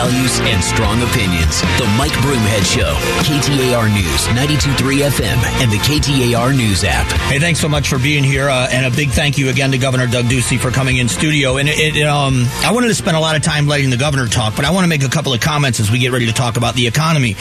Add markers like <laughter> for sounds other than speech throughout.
values and strong opinions. The Mike Broomhead Show, KTAR News, 92.3 FM, and the KTAR News app. Hey, thanks so much for being here, uh, and a big thank you again to Governor Doug Ducey for coming in studio. And it, it, um, I wanted to spend a lot of time letting the governor talk, but I want to make a couple of comments as we get ready to talk about the economy.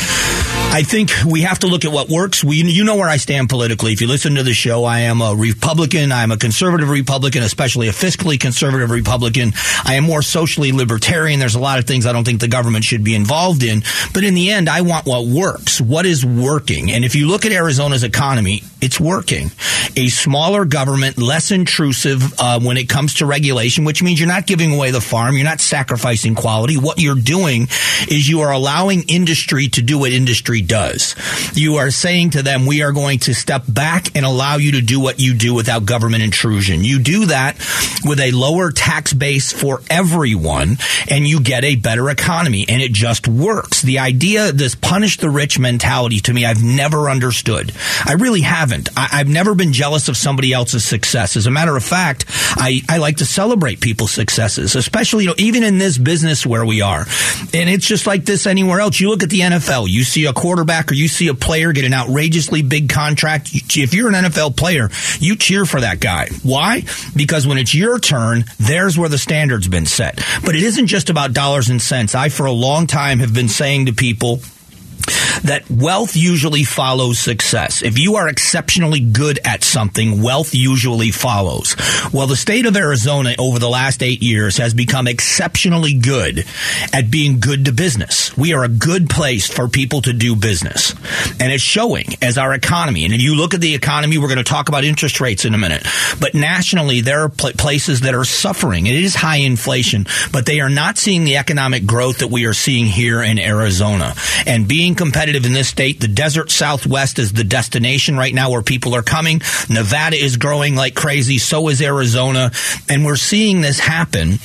I think we have to look at what works. We, you know where I stand politically. If you listen to the show, I am a Republican. I am a conservative Republican, especially a fiscally conservative Republican. I am more socially libertarian. There's a lot of things I don't think the government should be involved in. But in the end, I want what works. What is working? And if you look at Arizona's economy, it's working. A smaller government, less intrusive uh, when it comes to regulation, which means you're not giving away the farm, you're not sacrificing quality. What you're doing is you are allowing industry to do what industry does. You are saying to them, we are going to step back and allow you to do what you do without government intrusion. You do that with a lower tax base for everyone, and you get a better economy, and it just works. The idea, this punish the rich mentality, to me, I've never understood. I really haven't. I, have never been jealous of somebody else's success. As a matter of fact, I, I like to celebrate people's successes, especially, you know, even in this business where we are. And it's just like this anywhere else. You look at the NFL, you see a quarterback or you see a player get an outrageously big contract. If you're an NFL player, you cheer for that guy. Why? Because when it's your turn, there's where the standard's been set. But it isn't just about dollars and cents. I, for a long time, have been saying to people, that wealth usually follows success. If you are exceptionally good at something, wealth usually follows. Well, the state of Arizona over the last eight years has become exceptionally good at being good to business. We are a good place for people to do business. And it's showing as our economy. And if you look at the economy, we're going to talk about interest rates in a minute. But nationally, there are pl- places that are suffering. It is high inflation, but they are not seeing the economic growth that we are seeing here in Arizona. And being competitive in this state. The desert southwest is the destination right now where people are coming. Nevada is growing like crazy. So is Arizona. And we're seeing this happen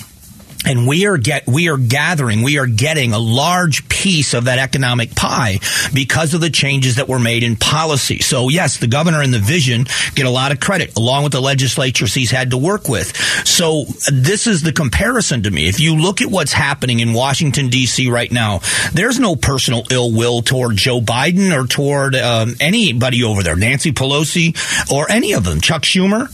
and we are get we are gathering we are getting a large piece of that economic pie because of the changes that were made in policy. So yes the governor and the vision get a lot of credit along with the legislatures he's had to work with. So this is the comparison to me. If you look at what's happening in Washington D.C. right now there's no personal ill will toward Joe Biden or toward um, anybody over there Nancy Pelosi or any of them. Chuck Schumer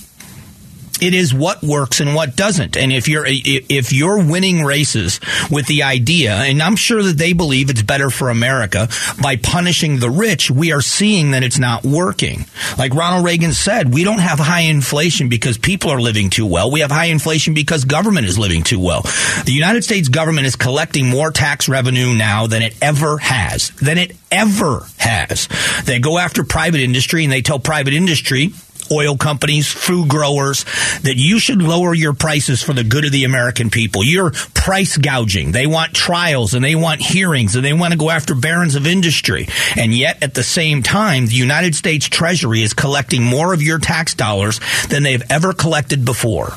it is what works and what doesn't. And if you're if you're winning races with the idea, and I'm sure that they believe it's better for America by punishing the rich, we are seeing that it's not working. Like Ronald Reagan said, we don't have high inflation because people are living too well. We have high inflation because government is living too well. The United States government is collecting more tax revenue now than it ever has. Than it ever has. They go after private industry and they tell private industry oil companies, food growers, that you should lower your prices for the good of the American people. You're price gouging. They want trials and they want hearings and they want to go after barons of industry. And yet, at the same time, the United States Treasury is collecting more of your tax dollars than they've ever collected before.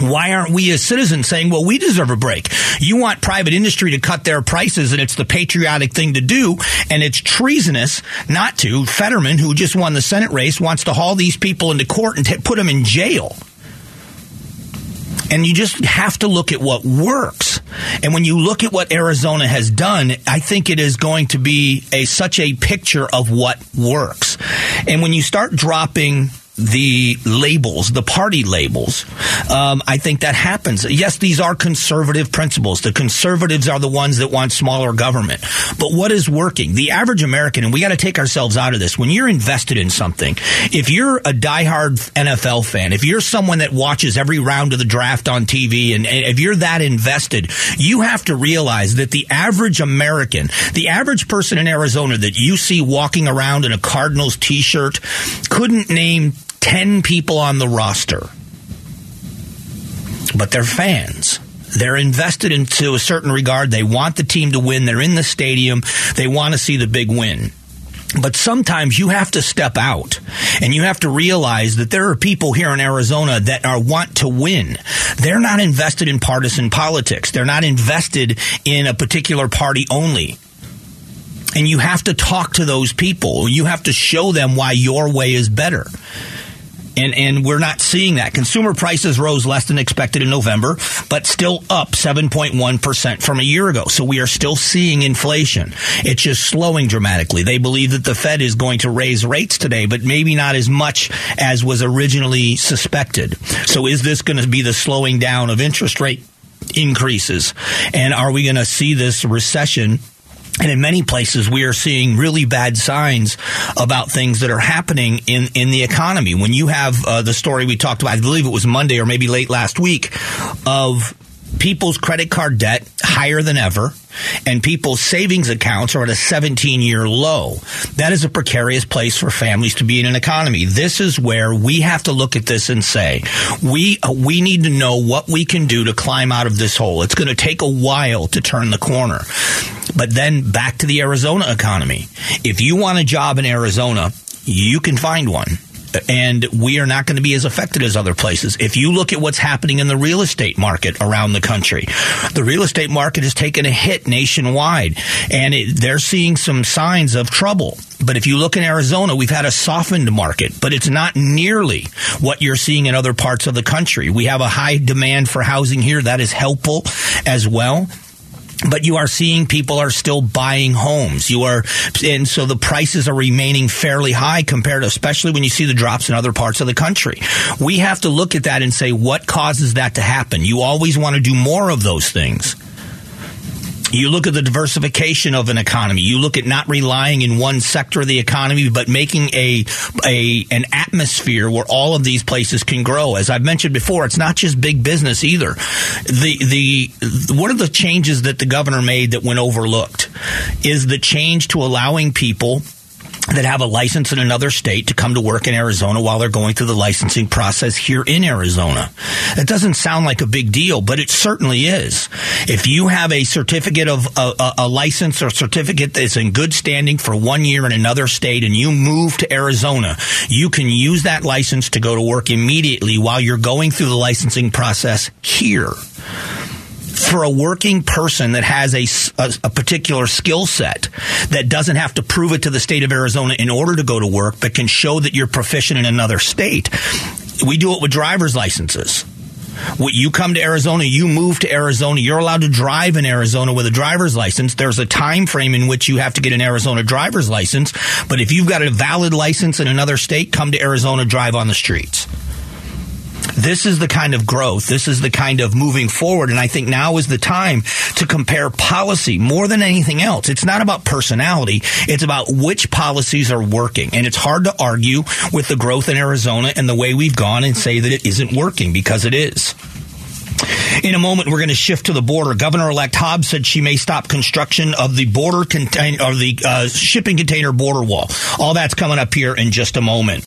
Why aren't we as citizens saying, well, we deserve a break? You want private industry to cut their prices and it's the patriotic thing to do and it's treasonous not to. Fetterman, who just won the Senate race, wants to haul these people into court and t- put them in jail. And you just have to look at what works. And when you look at what Arizona has done, I think it is going to be a such a picture of what works. And when you start dropping the labels, the party labels. Um, I think that happens. Yes, these are conservative principles. The conservatives are the ones that want smaller government. But what is working? The average American, and we got to take ourselves out of this. When you're invested in something, if you're a diehard NFL fan, if you're someone that watches every round of the draft on TV, and, and if you're that invested, you have to realize that the average American, the average person in Arizona that you see walking around in a Cardinals t-shirt, couldn't name 10 people on the roster, but they're fans. They're invested into a certain regard. They want the team to win. They're in the stadium. They want to see the big win. But sometimes you have to step out and you have to realize that there are people here in Arizona that are want to win. They're not invested in partisan politics. They're not invested in a particular party only. And you have to talk to those people. You have to show them why your way is better. And, and we're not seeing that. Consumer prices rose less than expected in November, but still up 7.1% from a year ago. So we are still seeing inflation. It's just slowing dramatically. They believe that the Fed is going to raise rates today, but maybe not as much as was originally suspected. So is this going to be the slowing down of interest rate increases? And are we going to see this recession and in many places, we are seeing really bad signs about things that are happening in, in the economy. When you have uh, the story we talked about, I believe it was Monday or maybe late last week, of people's credit card debt higher than ever and people's savings accounts are at a 17 year low. That is a precarious place for families to be in an economy. This is where we have to look at this and say, we, we need to know what we can do to climb out of this hole. It's going to take a while to turn the corner. But then back to the Arizona economy. If you want a job in Arizona, you can find one and we are not going to be as affected as other places. If you look at what's happening in the real estate market around the country, the real estate market has taken a hit nationwide, and it, they're seeing some signs of trouble. But if you look in Arizona, we've had a softened market, but it's not nearly what you're seeing in other parts of the country. We have a high demand for housing here. That is helpful as well but you are seeing people are still buying homes. You are, and so the prices are remaining fairly high compared, to, especially when you see the drops in other parts of the country. We have to look at that and say, what causes that to happen? You always want to do more of those things. You look at the diversification of an economy. You look at not relying in one sector of the economy, but making a, a, an atmosphere where all of these places can grow. As I've mentioned before, it's not just big business either. The, the, one of the changes that the governor made that went overlooked is the change to allowing people that have a license in another state to come to work in Arizona while they're going through the licensing process here in Arizona. It doesn't sound like a big deal, but it certainly is. If you have a certificate of a, a license or certificate that's in good standing for one year in another state and you move to Arizona, you can use that license to go to work immediately while you're going through the licensing process here for a working person that has a, a, a particular skill set that doesn't have to prove it to the state of Arizona in order to go to work, but can show that you're proficient in another state. We do it with driver's licenses. You come to Arizona, you move to Arizona, you're allowed to drive in Arizona with a driver's license. There's a time frame in which you have to get an Arizona driver's license, but if you've got a valid license in another state, come to Arizona, drive on the streets. This is the kind of growth. This is the kind of moving forward. And I think now is the time to compare policy more than anything else. It's not about personality. It's about which policies are working. And it's hard to argue with the growth in Arizona and the way we've gone and say that it isn't working because it is. In a moment, we're going to shift to the border. Governor-elect Hobbs said she may stop construction of the border contain or the uh, shipping container border wall. All that's coming up here in just a moment.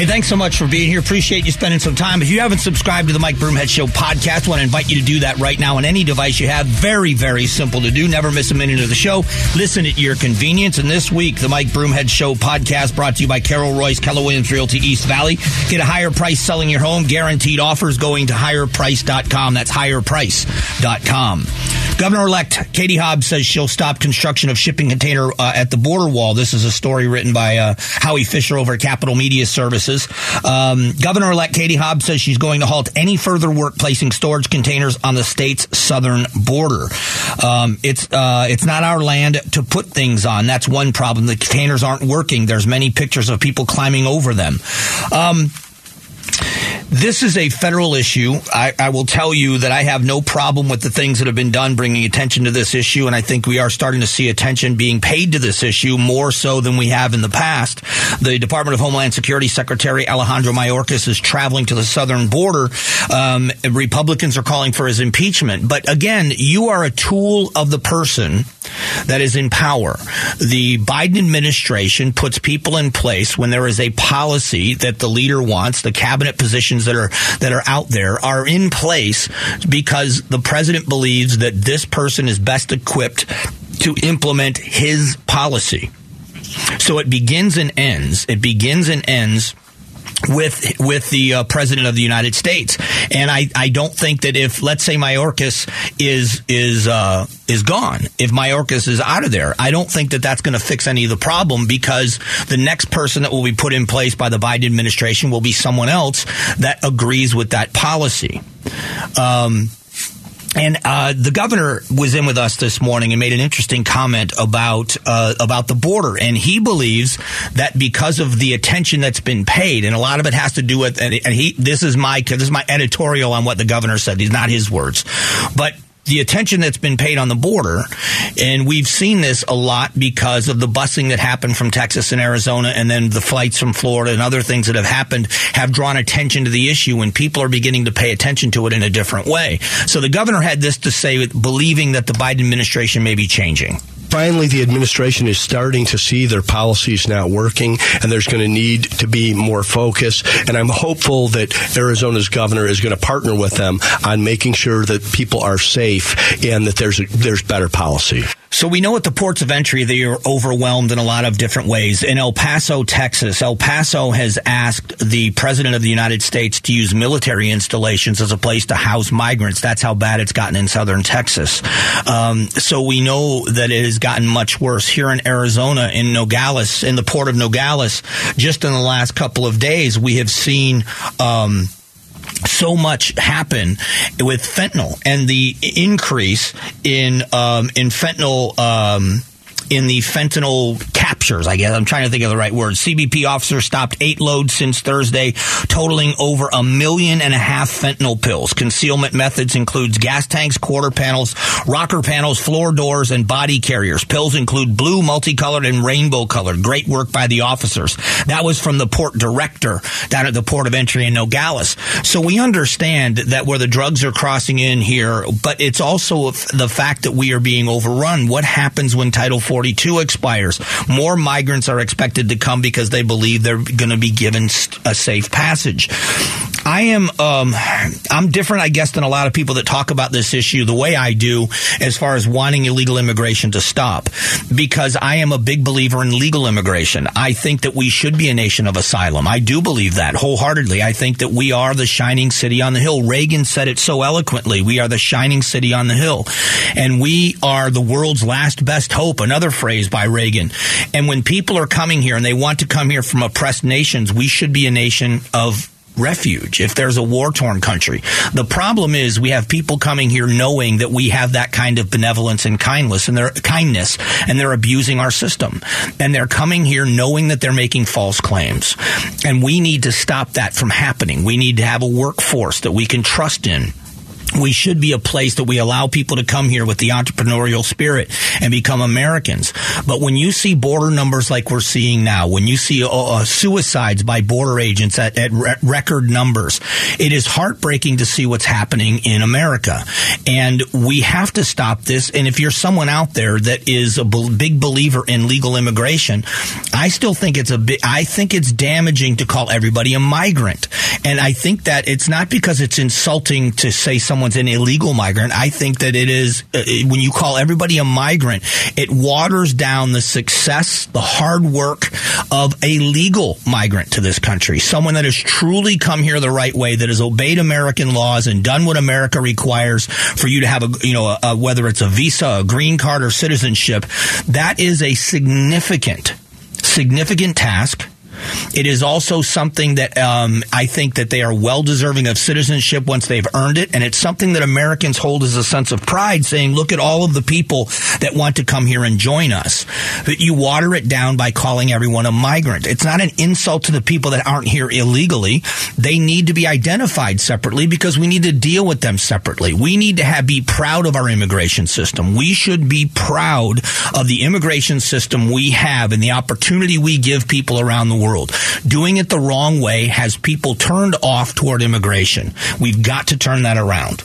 Hey, thanks so much for being here. Appreciate you spending some time. If you haven't subscribed to the Mike Broomhead Show podcast, want to invite you to do that right now on any device you have. Very, very simple to do. Never miss a minute of the show. Listen at your convenience. And this week, the Mike Broomhead Show podcast brought to you by Carol Royse, Keller Williams Realty East Valley. Get a higher price selling your home. Guaranteed offers going to higherprice.com. That's higherprice.com. Governor-elect Katie Hobbs says she'll stop construction of shipping container uh, at the border wall. This is a story written by uh, Howie Fischer over at Capitol Media Services. Um, Governor-elect Katie Hobbs says she's going to halt any further work placing storage containers on the state's southern border. Um, it's uh, it's not our land to put things on. That's one problem. The containers aren't working. There's many pictures of people climbing over them. Um, this is a federal issue. I, I, will tell you that I have no problem with the things that have been done bringing attention to this issue, and I think we are starting to see attention being paid to this issue more so than we have in the past. The Department of Homeland Security Secretary Alejandro Mayorkas is traveling to the southern border. Um, Republicans are calling for his impeachment. But again, you are a tool of the person that is in power. The Biden administration puts people in place when there is a policy that the leader wants, the cabinet that are that are out there are in place because the president believes that this person is best equipped to implement his policy. So it begins and ends. It begins and ends with with the uh, president of the United States. And I, I don't think that if let's say Mayorkas is is uh, is gone, if Mayorkas is out of there, I don't think that that's going to fix any of the problem because the next person that will be put in place by the Biden administration will be someone else that agrees with that policy. Um, and uh, the governor was in with us this morning and made an interesting comment about uh, about the border, and he believes that because of the attention that's been paid, and a lot of it has to do with, and he this is my this is my editorial on what the governor said. These not his words, but the attention that's been paid on the border, and we've seen this a lot because of the busing that happened from Texas and Arizona, and then the flights from Florida and other things that have happened have drawn attention to the issue, and people are beginning to pay attention to it in a different way. So the governor had this to say, believing that the Biden administration may be changing finally the administration is starting to see their policies not working and there's going to need to be more focus. And I'm hopeful that Arizona's governor is going to partner with them on making sure that people are safe and that there's a, there's better policy. So we know at the ports of entry they are overwhelmed in a lot of different ways. In El Paso, Texas, El Paso has asked the president of the United States to use military installations as a place to house migrants. That's how bad it's gotten in southern Texas. Um, so we know that it has gotten much worse here in Arizona, in Nogales, in the port of Nogales. Just in the last couple of days, we have seen. Um, so much happen with fentanyl and the increase in um, in fentanyl um, in the fentanyl captures, I guess. I'm trying to think of the right word. CBP officers stopped eight loads since Thursday, totaling over a million and a half fentanyl pills. Concealment methods includes gas tanks, quarter panels, rocker panels, floor doors, and body carriers. Pills include blue, multicolored, and rainbow colored. Great work by the officers. That was from the port director down at the port of entry in Nogales. So we understand that where the drugs are crossing in here, but it's also the fact that we are being overrun. What happens when Title 4 42 expires. More migrants are expected to come because they believe they're going to be given a safe passage. I am um, I'm different, I guess, than a lot of people that talk about this issue the way I do, as far as wanting illegal immigration to stop, because I am a big believer in legal immigration. I think that we should be a nation of asylum. I do believe that wholeheartedly. I think that we are the shining city on the hill. Reagan said it so eloquently. We are the shining city on the hill, and we are the world's last best hope. Another phrase by Reagan. And when people are coming here and they want to come here from oppressed nations, we should be a nation of refuge if there's a war torn country. The problem is we have people coming here knowing that we have that kind of benevolence and kindness and their kindness and they're abusing our system. And they're coming here knowing that they're making false claims. And we need to stop that from happening. We need to have a workforce that we can trust in we should be a place that we allow people to come here with the entrepreneurial spirit and become Americans. But when you see border numbers like we're seeing now, when you see uh, uh suicides by border agents at, at re- record numbers, it is heartbreaking to see what's happening in America. And we have to stop this. And if you're someone out there that is a big believer in legal immigration, I still think it's a I think it's damaging to call everybody a migrant. And I think that it's not because it's insulting to say someone someone's an illegal migrant. I think that it is uh, when you call everybody a migrant, it waters down the success, the hard work of a legal migrant to this country. Someone that has truly come here the right way, that has obeyed American laws and done what America requires for you to have a, you know, a, a, whether it's a visa, a green card, or citizenship. That is a significant, significant task it is also something that um, I think that they are well deserving of citizenship once they've earned it, and it's something that Americans hold as a sense of pride, saying, "Look at all of the people that want to come here and join us." That you water it down by calling everyone a migrant. It's not an insult to the people that aren't here illegally. They need to be identified separately because we need to deal with them separately. We need to have, be proud of our immigration system. We should be proud of the immigration system we have and the opportunity we give people around the world world. Doing it the wrong way has people turned off toward immigration. We've got to turn that around.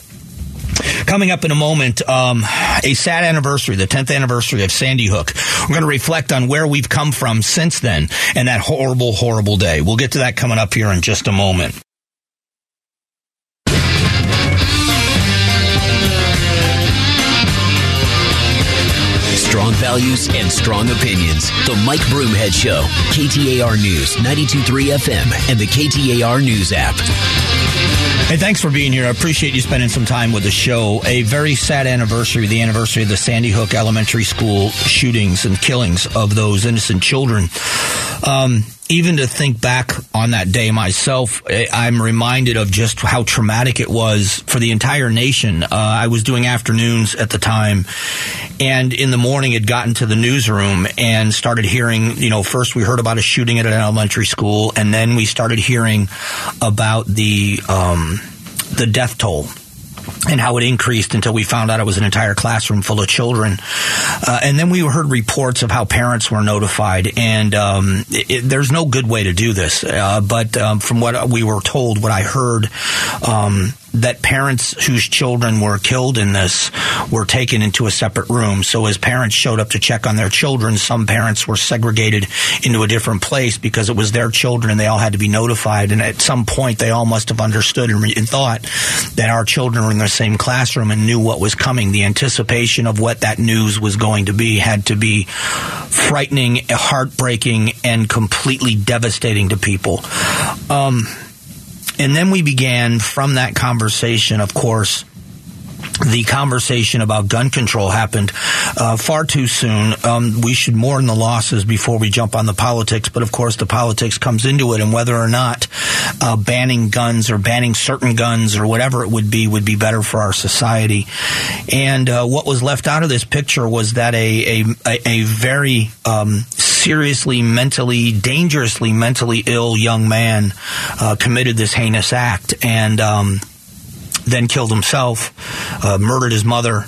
Coming up in a moment, um, a sad anniversary, the 10th anniversary of Sandy Hook. We're going to reflect on where we've come from since then and that horrible, horrible day. We'll get to that coming up here in just a moment. Strong values and strong opinions. The Mike Broomhead Show. KTAR News, 92.3 FM, and the KTAR News app. Hey, thanks for being here. I appreciate you spending some time with the show. A very sad anniversary, the anniversary of the Sandy Hook Elementary School shootings and killings of those innocent children. Um, even to think back on that day myself, I'm reminded of just how traumatic it was for the entire nation. Uh, I was doing afternoons at the time, and in the morning had gotten to the newsroom and started hearing, you know, first we heard about a shooting at an elementary school, and then we started hearing about the um, the death toll and how it increased until we found out it was an entire classroom full of children. Uh, and then we heard reports of how parents were notified. And um, it, it, there's no good way to do this. Uh, but um, from what we were told, what I heard, um, that parents whose children were killed in this were taken into a separate room. So as parents showed up to check on their children, some parents were segregated into a different place because it was their children and they all had to be notified. And at some point, they all must have understood and, re- and thought that our children were in the same classroom and knew what was coming. The anticipation of what that news was going to be had to be frightening, heartbreaking, and completely devastating to people. Um, and then we began from that conversation, of course, the conversation about gun control happened uh, far too soon. Um, we should mourn the losses before we jump on the politics, but of course the politics comes into it, and whether or not uh, banning guns or banning certain guns or whatever it would be would be better for our society. And uh, what was left out of this picture was that a a, a very um, seriously mentally, dangerously mentally ill young man uh, committed this heinous act and. Um, then killed himself, uh, murdered his mother,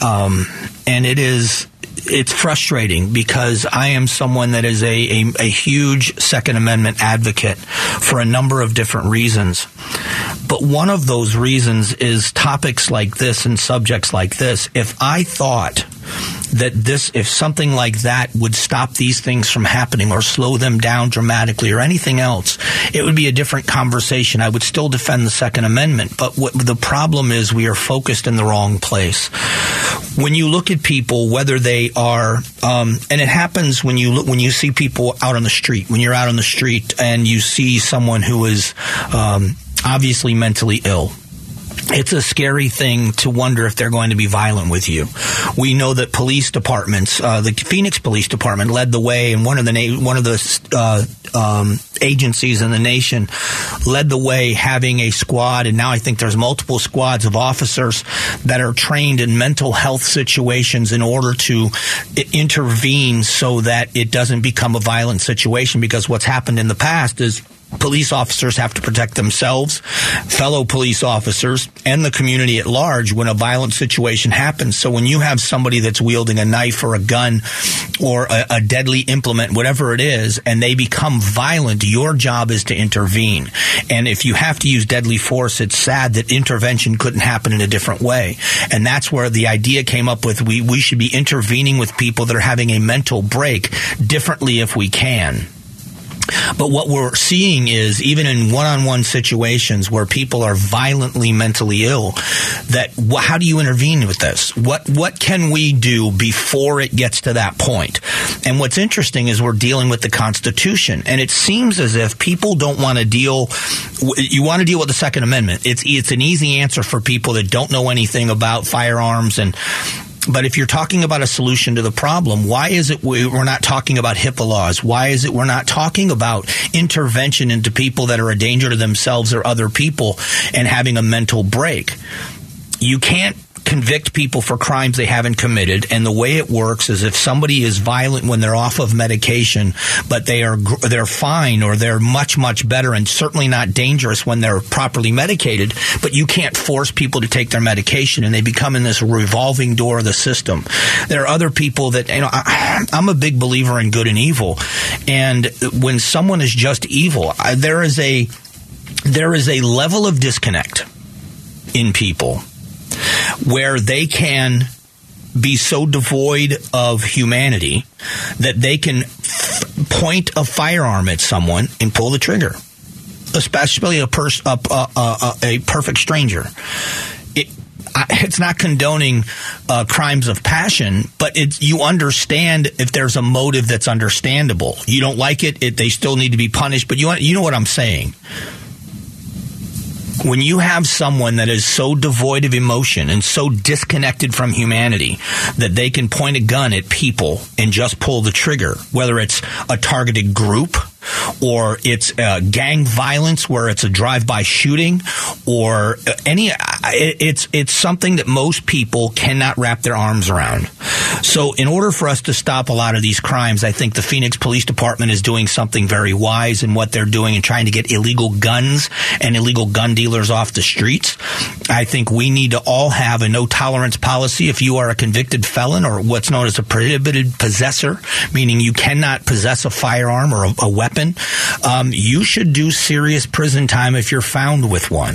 um, and it is it's frustrating because I am someone that is a, a, a, huge Second Amendment advocate for a number of different reasons. But one of those reasons is topics like this and subjects like this. If I thought that this, if something like that would stop these things from happening or slow them down dramatically or anything else, it would be a different conversation. I would still defend the Second Amendment. But what the problem is, we are focused in the wrong place. When you look at people, whether they are, um, and it happens when you look, when you see people out on the street, when you're out on the street and you see someone who is um, obviously mentally ill it's a scary thing to wonder if they're going to be violent with you. We know that police departments, uh, the Phoenix Police Department, led the way, and one of the na- one of the uh, um, agencies in the nation led the way, having a squad, and now I think there's multiple squads of officers that are trained in mental health situations in order to intervene so that it doesn't become a violent situation. Because what's happened in the past is police officers have to protect themselves, fellow police officers, and the community at large when a violent situation happens. So when you have somebody that's wielding a knife or a gun or a, a, deadly implement, whatever it is, and they become violent, your job is to intervene. And if you have to use deadly force, it's sad that intervention couldn't happen in a different way. And that's where the idea came up with we, we should be intervening with people that are having a mental break differently if we can. But what we're seeing is even in one-on-one situations where people are violently mentally ill, that how do you intervene with this? What what can we do before it gets to that point? And what's interesting is we're dealing with the Constitution, and it seems as if people don't want to deal. You want to deal with the Second Amendment. It's it's an easy answer for people that don't know anything about firearms and but if you're talking about a solution to the problem, why is it we're not talking about HIPAA laws? Why is it we're not talking about intervention into people that are a danger to themselves or other people and having a mental break? You can't convict people for crimes they haven't committed. And the way it works is if somebody is violent when they're off of medication, but they are they're fine or they're much much better and certainly not dangerous when they're properly medicated. But you can't force people to take their medication, and they become in this revolving door of the system. There are other people that you know. I, I'm a big believer in good and evil, and when someone is just evil, there is a there is a level of disconnect in people where they can be so devoid of humanity that they can f- point a firearm at someone and pull the trigger, especially a, pers- a, a, a perfect stranger. It, it's not condoning uh, crimes of passion, but it's you understand if there's a motive that's understandable. You don't like it, it they still need to be punished. But you you know what I'm saying when you have someone that is so devoid of emotion and so disconnected from humanity that they can point a gun at people and just pull the trigger, whether it's a targeted group or it's uh, gang violence where it's a drive-by shooting or any it's it's something that most people cannot wrap their arms around. So in order for us to stop a lot of these crimes, I think the Phoenix Police Department is doing something very wise in what they're doing and trying to get illegal guns and illegal gun dealers off the streets. I think we need to all have a no tolerance policy if you are a convicted felon or what's known as a prohibited possessor, meaning you cannot possess a firearm or a, a weapon um, you should do serious prison time if you're found with one.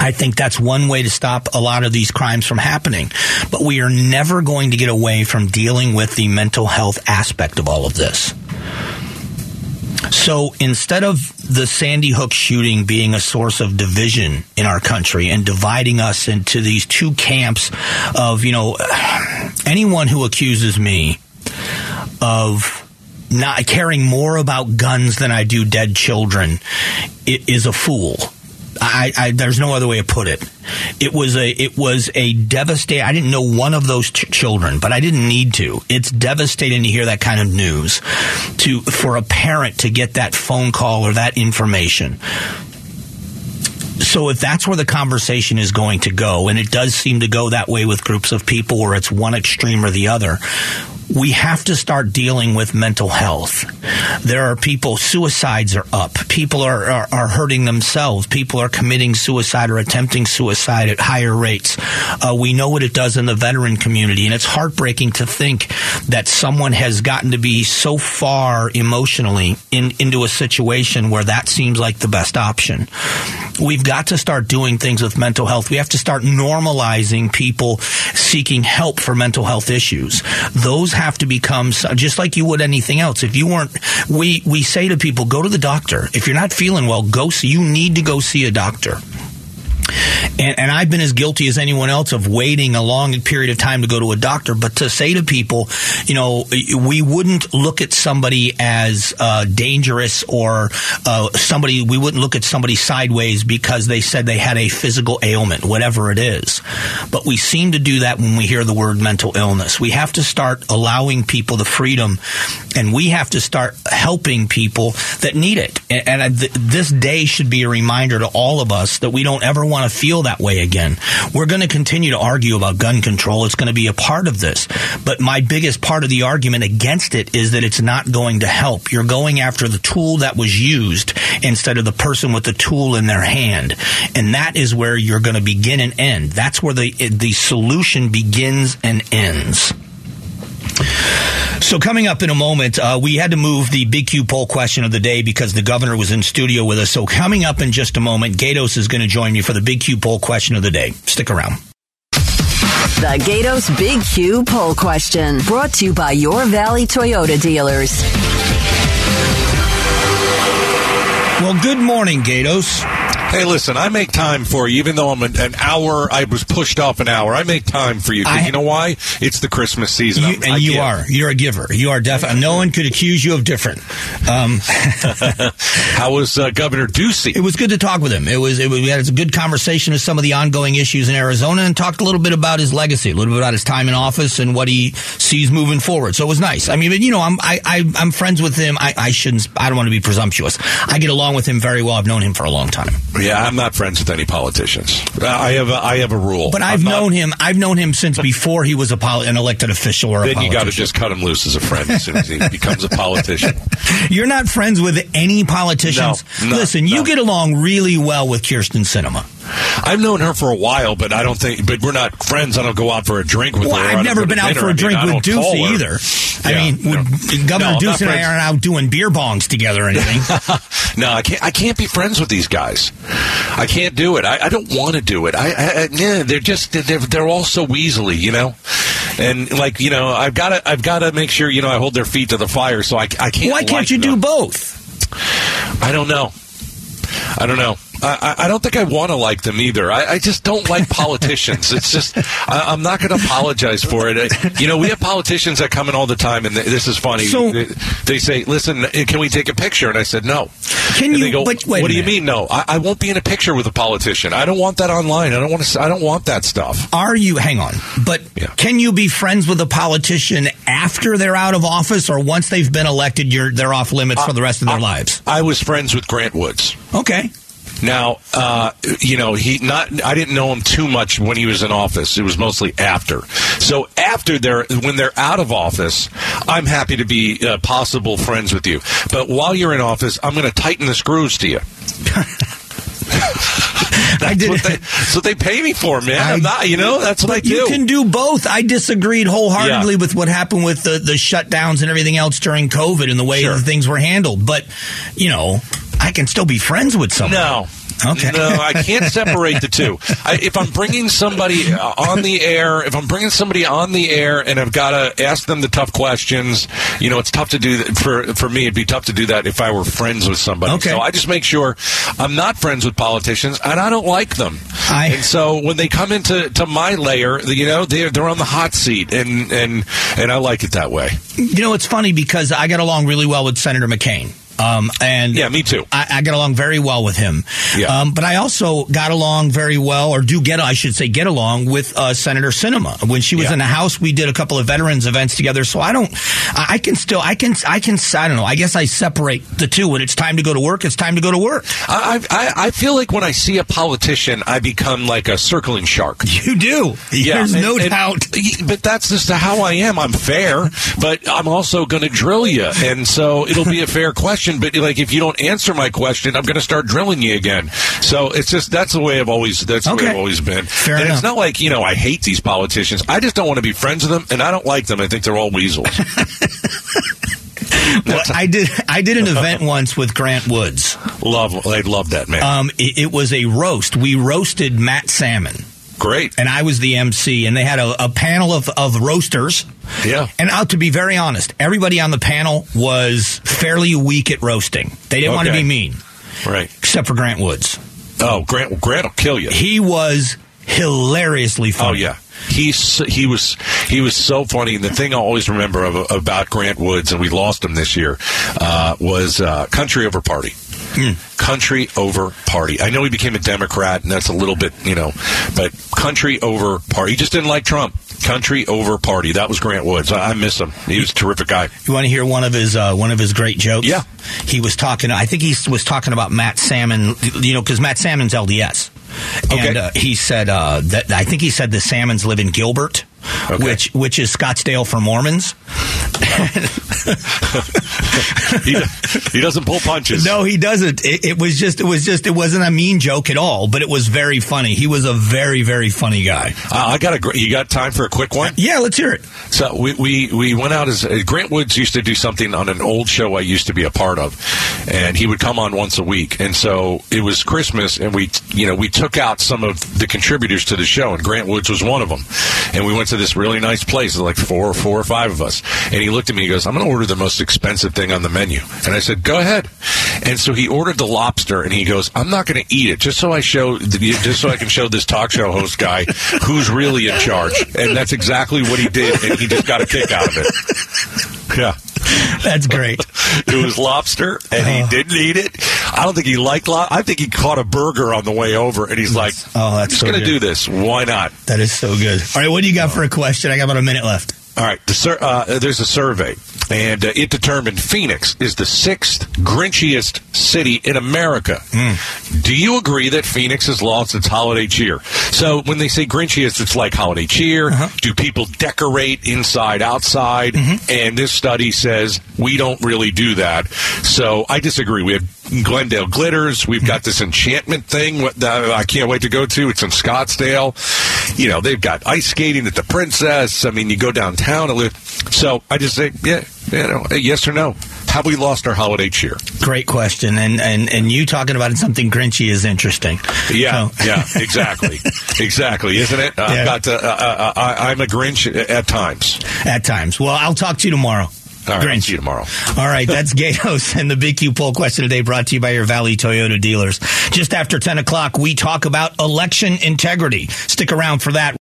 I think that's one way to stop a lot of these crimes from happening. But we are never going to get away from dealing with the mental health aspect of all of this. So instead of the Sandy Hook shooting being a source of division in our country and dividing us into these two camps of, you know, <sighs> anyone who accuses me of not caring more about guns than I do dead children is a fool. I, I, there's no other way to put it. It was a it was a devastating. I didn't know one of those ch- children, but I didn't need to. It's devastating to hear that kind of news. To for a parent to get that phone call or that information. So if that's where the conversation is going to go, and it does seem to go that way with groups of people where it's one extreme or the other, we have to start dealing with mental health. There are people, suicides are up. People are, are, are hurting themselves. People are committing suicide or attempting suicide at higher rates. Uh, we know what it does in the veteran community, and it's heartbreaking to think that someone has gotten to be so far emotionally in, into a situation where that seems like the best option. We've got to start doing things with mental health. We have to start normalizing people seeking help for mental health issues. Those have to become just like you would anything else. If you weren't, we we say to people, go to the doctor. If you're not feeling well, go see. You need to go see a doctor. And, and, I've been as guilty as anyone else of waiting a long period of time to go to a doctor. But to say to people, you know, we wouldn't look at somebody as uh, dangerous or uh, somebody, we wouldn't look at somebody sideways because they said they had a physical ailment, whatever it is. But we seem to do that when we hear the word mental illness. We have to start allowing people the freedom and we have to start helping people that need it. And, and th- this day should be a reminder to all of us that we don't ever want want to feel that way again. We're going to continue to argue about gun control. It's going to be a part of this. But my biggest part of the argument against it is that it's not going to help. You're going after the tool that was used instead of the person with the tool in their hand. And that is where you're going to begin and end. That's where the, the solution begins and ends. So coming up in a moment, uh, we had to move the Big Q poll question of the day because the governor was in studio with us. So coming up in just a moment, Gatos is going to join me for the Big Q poll question of the day. Stick around. The Gatos Big Q poll question brought to you by your Valley Toyota dealers. Well, good morning, Gatos. Hey, listen, I make time for you, even though I'm an, an hour. I was pushed off an hour. I make time for you. I, you know why? It's the Christmas season, you, and you are. You're a giver. You are definitely. No one could accuse you of different. Um, <laughs> How was uh, Governor Ducey? It was good to talk with him. It was, it was. We had a good conversation of some of the ongoing issues in Arizona, and talked a little bit about his legacy, a little bit about his time in office, and what he sees moving forward. So it was nice. I mean, but you know, I'm I, I am friends with him. I, I shouldn't. I don't want to be presumptuous. I get along with him very well. I've known him for a long time. Yeah, I'm not friends with any politicians. Uh, I have a, I have a rule. But I've I'm known not, him. I've known him since before he was a poli- an elected official or. Then you got to just cut him loose as a friend as soon as he <laughs> becomes a politician. You're not friends with any politicians. No, no Listen, no. you get along really well with Kyrsten Sinema. I've known her for a while, but I don't think. But we're not friends. I don't go out for a drink with well, her. I've never been out for a drink I mean, with Ducey either. I yeah, mean, no. Governor no, Ducey and I aren't out doing beer bongs together or anything. <laughs> no, I can't. I can't be friends with these guys. I can't do it. I, I don't want to do it. I, I, yeah, they're just they're they're all so weaselly, you know. And like you know, I've got to I've got to make sure you know I hold their feet to the fire. So I I can't. Why can't you them. do both? I don't know. I don't know. I, I don't think I want to like them either. I, I just don't like <laughs> politicians. it's just I, I'm not going to apologize for it. I, you know, we have politicians that come in all the time, and th- this is funny. So- they, they say, "Listen, can we take a picture?" And I said, "No." Can And you- They go, but what do you mean, no? I, I won't be in a picture with a politician. I don't want that online. I don't want to. I don't want that stuff. Are you, hang on, but Yeah. can you be friends with a politician after they're out of office or once they've been elected, you're, they're off limits for the rest of their lives? I was friends with Grant Woods. Okay. Now, uh, you know, he not. I didn't know him too much when he was in office. It was mostly after. So after they're when they're out of office, I'm happy to be uh, possible friends with you. But while you're in office, I'm going to tighten the screws to you. <laughs> I did. What they, that's what they pay me for, man. I- I'm not, you know, that's what I do. You can do both. I disagreed wholeheartedly Yeah. with what happened with the, the shutdowns and everything else during COVID and the way Sure. things were handled. But, you know, I can still be friends with someone. No. Okay. No, I can't separate the two. I, if I'm bringing somebody uh, on the air, if I'm bringing somebody on the air and I've got to ask them the tough questions, you know, it's tough to do that. For, for me, it'd be tough to do that if I were friends with somebody. Okay. So I just make sure I'm not friends with politicians and I don't like them. I- and so when they come into to my layer, you know, they're, they're on the hot seat and, and, and I like it that way. You know, it's funny because I got along really well with Senator McCain. Um, and Yeah, me too. I, I got along very well with him. Yeah. Um, but I also got along very well, or do get, I should say, get along with uh, Senator Sinema. When she was Yeah. in the House, we did a couple of veterans events together. So I don't, I I can still, I can, I can, I don't know. I guess I separate the two. When it's time to go to work, it's time to go to work. I, I, I feel like when I see a politician, I become like a circling shark. <laughs> You do. Yeah, There's and- no and- doubt. But that's just how I am. I'm fair, but I'm also going to drill you, and so it'll be a fair question. <laughs> But like, if you don't answer my question, I'm going to start drilling you again. So it's just that's the way I've always that's the way I've always been. Fair and enough. it's not like you know I hate these politicians. I just don't want to be friends with them, and I don't like them. I think they're all weasels. <laughs> Well, I did. I did an event once with Grant Woods. love, I love that man. Um, it, it was a roast. We roasted Matt Salmon. Great. and I was the MC, and they had a, a panel of, of roasters. Yeah. And out to be very honest, everybody on the panel was fairly weak at roasting. They didn't want to be mean, Right. except for Grant Woods. Oh, Grant. Grant will kill you. He was hilariously funny. Oh yeah, he's he was he was so funny. And the thing I always remember of, about Grant Woods, and we lost him this year, uh, was uh, country over party. Country over party. I know he became a Democrat, and that's a little bit, you know, but country over party. He just didn't like Trump. Country over party. That was Grant Woods. I, I miss him. He was a terrific guy. You want to hear one of his uh, one of his great jokes? Yeah. He was talking. I think he was talking about Matt Salmon. You know, because Matt Salmon's LDS, Okay. and uh, he said uh, that I think he said the Salmons live in Gilbert, Okay. which which is Scottsdale for Mormons. He, he doesn't pull punches. No, he doesn't. It, it was just, it was just, it wasn't a mean joke at all, but it was very funny. He was a very, very funny guy. Uh, I got a. gr- You got time for a quick one? Yeah, let's hear it. So we, we, we went out as uh, Grant Woods used to do something on an old show I used to be a part of, and he would come on once a week. And so it was Christmas, and we you know we took out some of the contributors to the show, and Grant Woods was one of them. And we went to this really nice place, like four four or five of us. And he looked at me, he goes, "I'm going to order the most expensive thing on the menu." And I said, "Go ahead." And so he ordered the lobster, and he goes, "I'm not going to eat it, just so I show just so I can show this talk show host guy who's really in charge." And that's exactly what he did, and he just got a kick out of it. <laughs> Yeah. That's great. <laughs> It was lobster, and he didn't eat it. I don't think he liked lobster. I think he caught a burger on the way over, and he's like, Oh, that's I'm just so going to do this. Why not?" That is so good. All right, what do you got for a question? I got about a minute left. All right, the sur- uh, there's a survey, and uh, it determined Phoenix is the sixth grinchiest city in America. Hmm. Do you agree that Phoenix has lost its holiday cheer? So when they say grinchiest, it's like holiday cheer. Uh-huh. Do people decorate inside, outside? Mm-hmm. And this study says we don't really do that. So I disagree. We have Glendale Glitters. We've mm-hmm. got this enchantment thing that I can't wait to go to. It's in Scottsdale. You know, they've got ice skating at the Princess. I mean, you go downtown. So I just say, yeah, you know, yes or no. Have we lost our holiday cheer? Great question. And, and, and you talking about something grinchy is interesting. Yeah, So- yeah, exactly, <laughs> exactly, isn't it? Yeah. I've got to, uh, uh, I, I'm a Grinch at times. At times. Well, I'll talk to you tomorrow. All right, see you tomorrow. All right, that's <laughs> Gatos and the Big Q poll question today brought to you by your Valley Toyota dealers. Just after 10 o'clock, we talk about election integrity. Stick around for that.